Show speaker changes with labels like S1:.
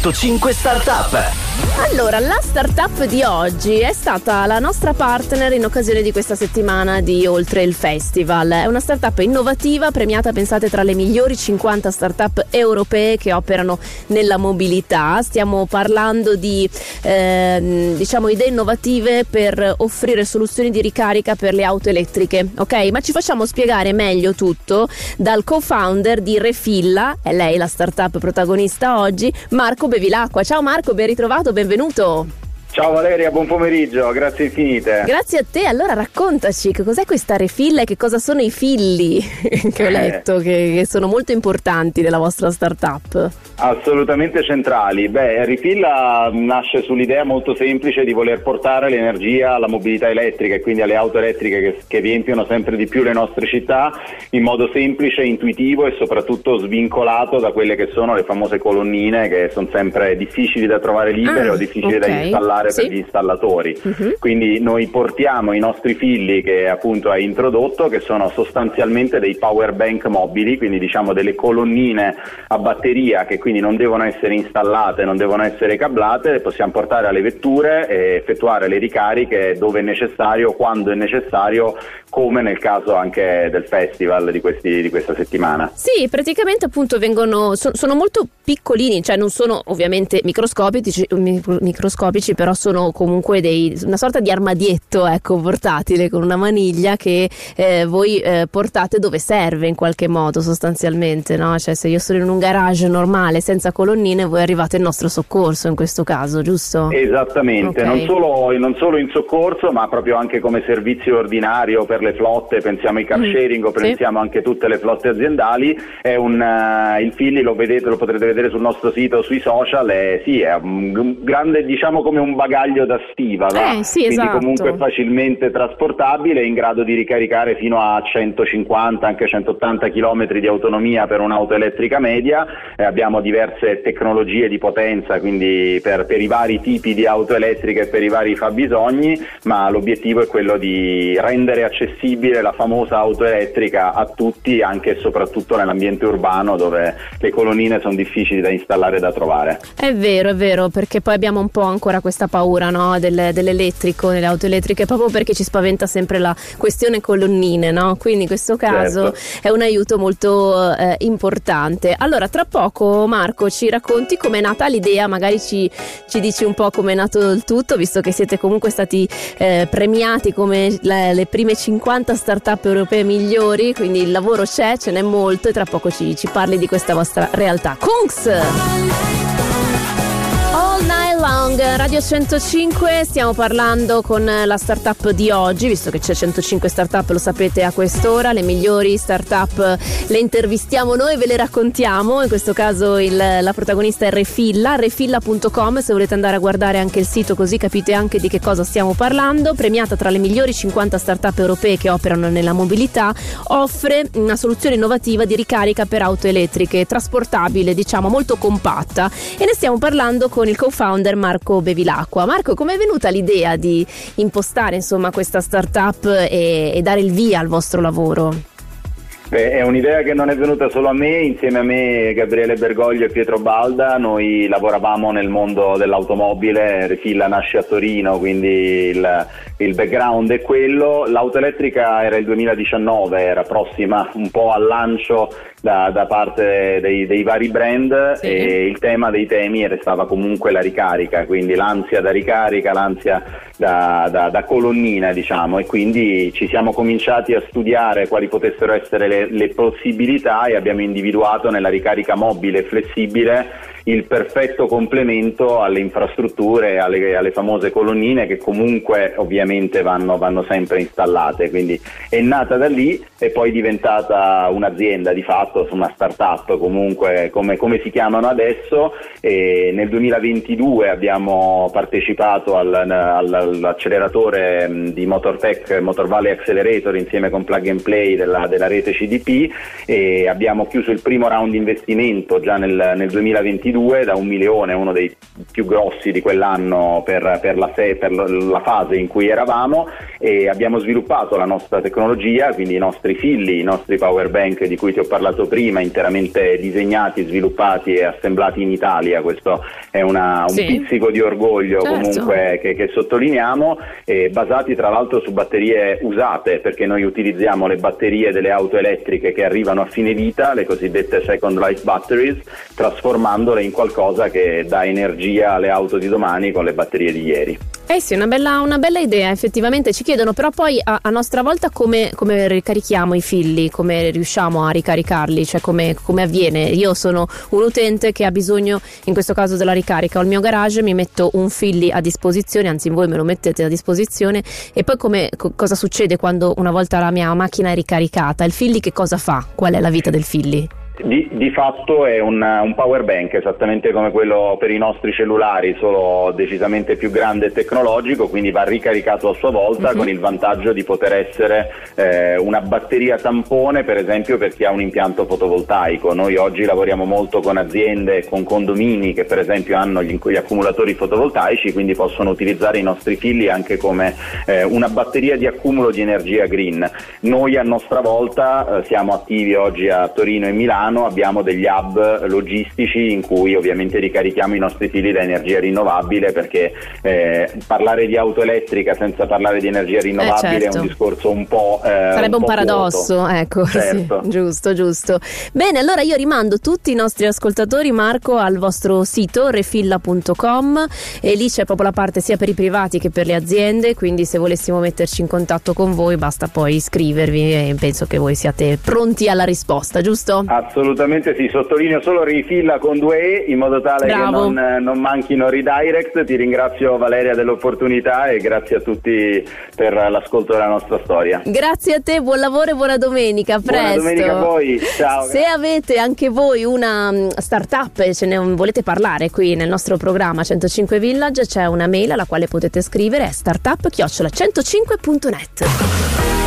S1: 105 Startup.
S2: Allora, la startup di oggi è stata la nostra partner in occasione di questa settimana di Oltre il Festival. È una startup innovativa, premiata, pensate, tra le migliori 50 startup europee che operano nella mobilità. Stiamo parlando di eh, diciamo idee innovative per offrire soluzioni di ricarica per le auto elettriche. Ok, ma ci facciamo spiegare meglio tutto dal co-founder di Refilla, è lei la startup protagonista oggi, Marco Bevilacqua. Ciao Marco, ben ritrovato, benvenuto.
S3: Ciao Valeria, buon pomeriggio, grazie infinite.
S2: Grazie a te, allora raccontaci che cos'è questa refilla e che cosa sono i filli che ho letto, eh. che, che sono molto importanti nella vostra startup.
S3: Assolutamente centrali. Beh, Rifilla nasce sull'idea molto semplice di voler portare l'energia alla mobilità elettrica e quindi alle auto elettriche che, che riempiono sempre di più le nostre città in modo semplice, intuitivo e soprattutto svincolato da quelle che sono le famose colonnine che sono sempre difficili da trovare libere ah, o difficili okay. da installare sì. per gli installatori. Uh-huh. Quindi noi portiamo i nostri filli che appunto hai introdotto, che sono sostanzialmente dei power bank mobili, quindi diciamo delle colonnine a batteria che quindi non devono essere installate, non devono essere cablate, le possiamo portare alle vetture e effettuare le ricariche dove è necessario, quando è necessario, come nel caso anche del festival di, questi, di questa settimana.
S2: Sì, praticamente appunto vengono, so, sono molto piccolini, cioè non sono ovviamente microscopici, microscopici però sono comunque dei, una sorta di armadietto ecco, portatile con una maniglia che eh, voi eh, portate dove serve in qualche modo sostanzialmente, no? Cioè se io sono in un garage normale senza colonnine, voi arrivate in nostro soccorso in questo caso, giusto?
S3: Esattamente, okay. non, solo, non, solo, in soccorso, ma proprio anche come servizio ordinario per le flotte, pensiamo ai car mm. sharing mm. o pensiamo sì. anche a tutte le flotte aziendali. È un, uh, il Fili lo vedete, lo potrete vedere sul nostro sito, sui social, è, sì, è un grande, diciamo come un bagaglio da stiva,
S2: eh, sì,
S3: quindi
S2: esatto.
S3: comunque facilmente trasportabile, in grado di ricaricare fino a 150, anche 180 km di autonomia per un'auto elettrica media. Eh, abbiamo diverse tecnologie di potenza, quindi per, per, i vari tipi di auto elettriche e per i vari fabbisogni, ma l'obiettivo è quello di rendere accessibile la famosa auto elettrica a tutti, anche e soprattutto nell'ambiente urbano dove le colonnine sono difficili da installare e da trovare.
S2: È vero, è vero, perché poi abbiamo un po' ancora questa paura no? Del, dell'elettrico, nelle auto elettriche, proprio perché ci spaventa sempre la questione colonnine, no? quindi in questo caso certo. è un aiuto molto eh, importante. Allora, tra poco Marco ci racconti com'è nata l'idea, magari ci, ci dici un po' com'è nato il tutto, visto che siete comunque stati eh, premiati come le, le, prime 50 start-up europee migliori, quindi il lavoro c'è, ce n'è molto e tra poco ci, ci parli di questa vostra realtà. Kungs! Long, Radio 105, stiamo parlando con la startup di oggi, visto che c'è 105 startup, lo sapete a quest'ora, le migliori startup le intervistiamo noi, ve le raccontiamo, in questo caso il, la protagonista è Refilla, refilla.com, se volete andare a guardare anche il sito così capite anche di che cosa stiamo parlando, premiata tra le migliori 50 startup europee che operano nella mobilità, offre una soluzione innovativa di ricarica per auto elettriche, trasportabile, diciamo molto compatta. E ne stiamo parlando con il co-founder per Marco Bevilacqua. Marco, come è venuta l'idea di impostare insomma, questa startup e, e dare il via al vostro lavoro?
S3: Beh, è un'idea che non è venuta solo a me, insieme a me Gabriele Bergoglio e Pietro Balda, noi lavoravamo nel mondo dell'automobile, Refilla nasce a Torino, quindi il, il background è quello, l'auto elettrica era il 2019, era prossima un po' al lancio da, da parte dei, dei, vari brand sì. e il tema dei temi restava comunque la ricarica, quindi l'ansia da ricarica, l'ansia da, da, da colonnina diciamo e quindi ci siamo cominciati a studiare quali potessero essere le, le possibilità e abbiamo individuato nella ricarica mobile flessibile il perfetto complemento alle infrastrutture, alle, alle famose colonnine che comunque ovviamente vanno, vanno, sempre installate. Quindi è nata da lì e poi è diventata un'azienda di fatto, una start-up comunque come, come si chiamano adesso. E nel 2022 abbiamo partecipato al, al, all'acceleratore di Motortech, Motor Valley Accelerator insieme con Plug and Play della, della rete CDP e abbiamo chiuso il primo round di investimento già nel, nel 2022 2022 da un milione, uno dei più grossi di quell'anno per, per, la, per la fase in cui eravamo e abbiamo sviluppato la nostra tecnologia, quindi i nostri filli, i nostri power bank di cui ti ho parlato prima, interamente disegnati, sviluppati e assemblati in Italia. Questo è una, un sì. pizzico di orgoglio certo. comunque che, che sottolineiamo, eh, basati tra l'altro su batterie usate, perché noi utilizziamo le batterie delle auto elettriche che arrivano a fine vita, le cosiddette second life batteries, trasformandole in qualcosa che dà energia alle auto di domani con le batterie di ieri.
S2: Eh sì, una bella, una bella idea, effettivamente ci chiedono però poi a, a nostra volta come, come, ricarichiamo i fili, come riusciamo a ricaricarli, cioè come, come, avviene. Io sono un utente che ha bisogno in questo caso della ricarica, ho il mio garage, mi metto un filli a disposizione, anzi voi me lo mettete a disposizione e poi come, co- cosa succede quando una volta la mia macchina è ricaricata? Il filli che cosa fa? Qual è la vita del filli?
S3: Di, di, fatto è un, un, power bank esattamente come quello per i nostri cellulari, solo decisamente più grande e tecnologico, quindi va ricaricato a sua volta uh-huh. con il vantaggio di poter essere eh, una batteria tampone per esempio per chi ha un impianto fotovoltaico. Noi oggi lavoriamo molto con aziende, con condomini che per esempio hanno gli, gli accumulatori fotovoltaici, quindi possono utilizzare i nostri fili anche come eh, una batteria di accumulo di energia green. Noi a nostra volta eh, siamo attivi oggi a Torino e Milano Milano abbiamo degli hub logistici in cui ovviamente ricarichiamo i nostri fili da energia rinnovabile perché eh, parlare di auto elettrica senza parlare di energia rinnovabile eh certo. è un certo. discorso un po'... Eh,
S2: Sarebbe
S3: un,
S2: un paradosso, vuoto. ecco. Certo. Sì, giusto, giusto. Bene, allora io rimando tutti i nostri ascoltatori, Marco, al vostro sito refilla.com e lì c'è proprio la parte sia per i privati che per le aziende, quindi se volessimo metterci in contatto con voi basta poi iscrivervi e penso che voi siate pronti alla risposta, giusto?
S3: Assolutamente Assolutamente sì, sottolineo solo rifilla con due E in modo tale Bravo. che non, non, manchino redirect. Ti ringrazio Valeria dell'opportunità e grazie a tutti per l'ascolto della nostra storia.
S2: Grazie a te, buon lavoro e buona domenica, a presto.
S3: Buona domenica a voi, ciao.
S2: Se avete anche voi una mm, startup e ce ne volete parlare qui nel nostro programma 105 Village, c'è una mail alla quale potete scrivere, è startup-105.net.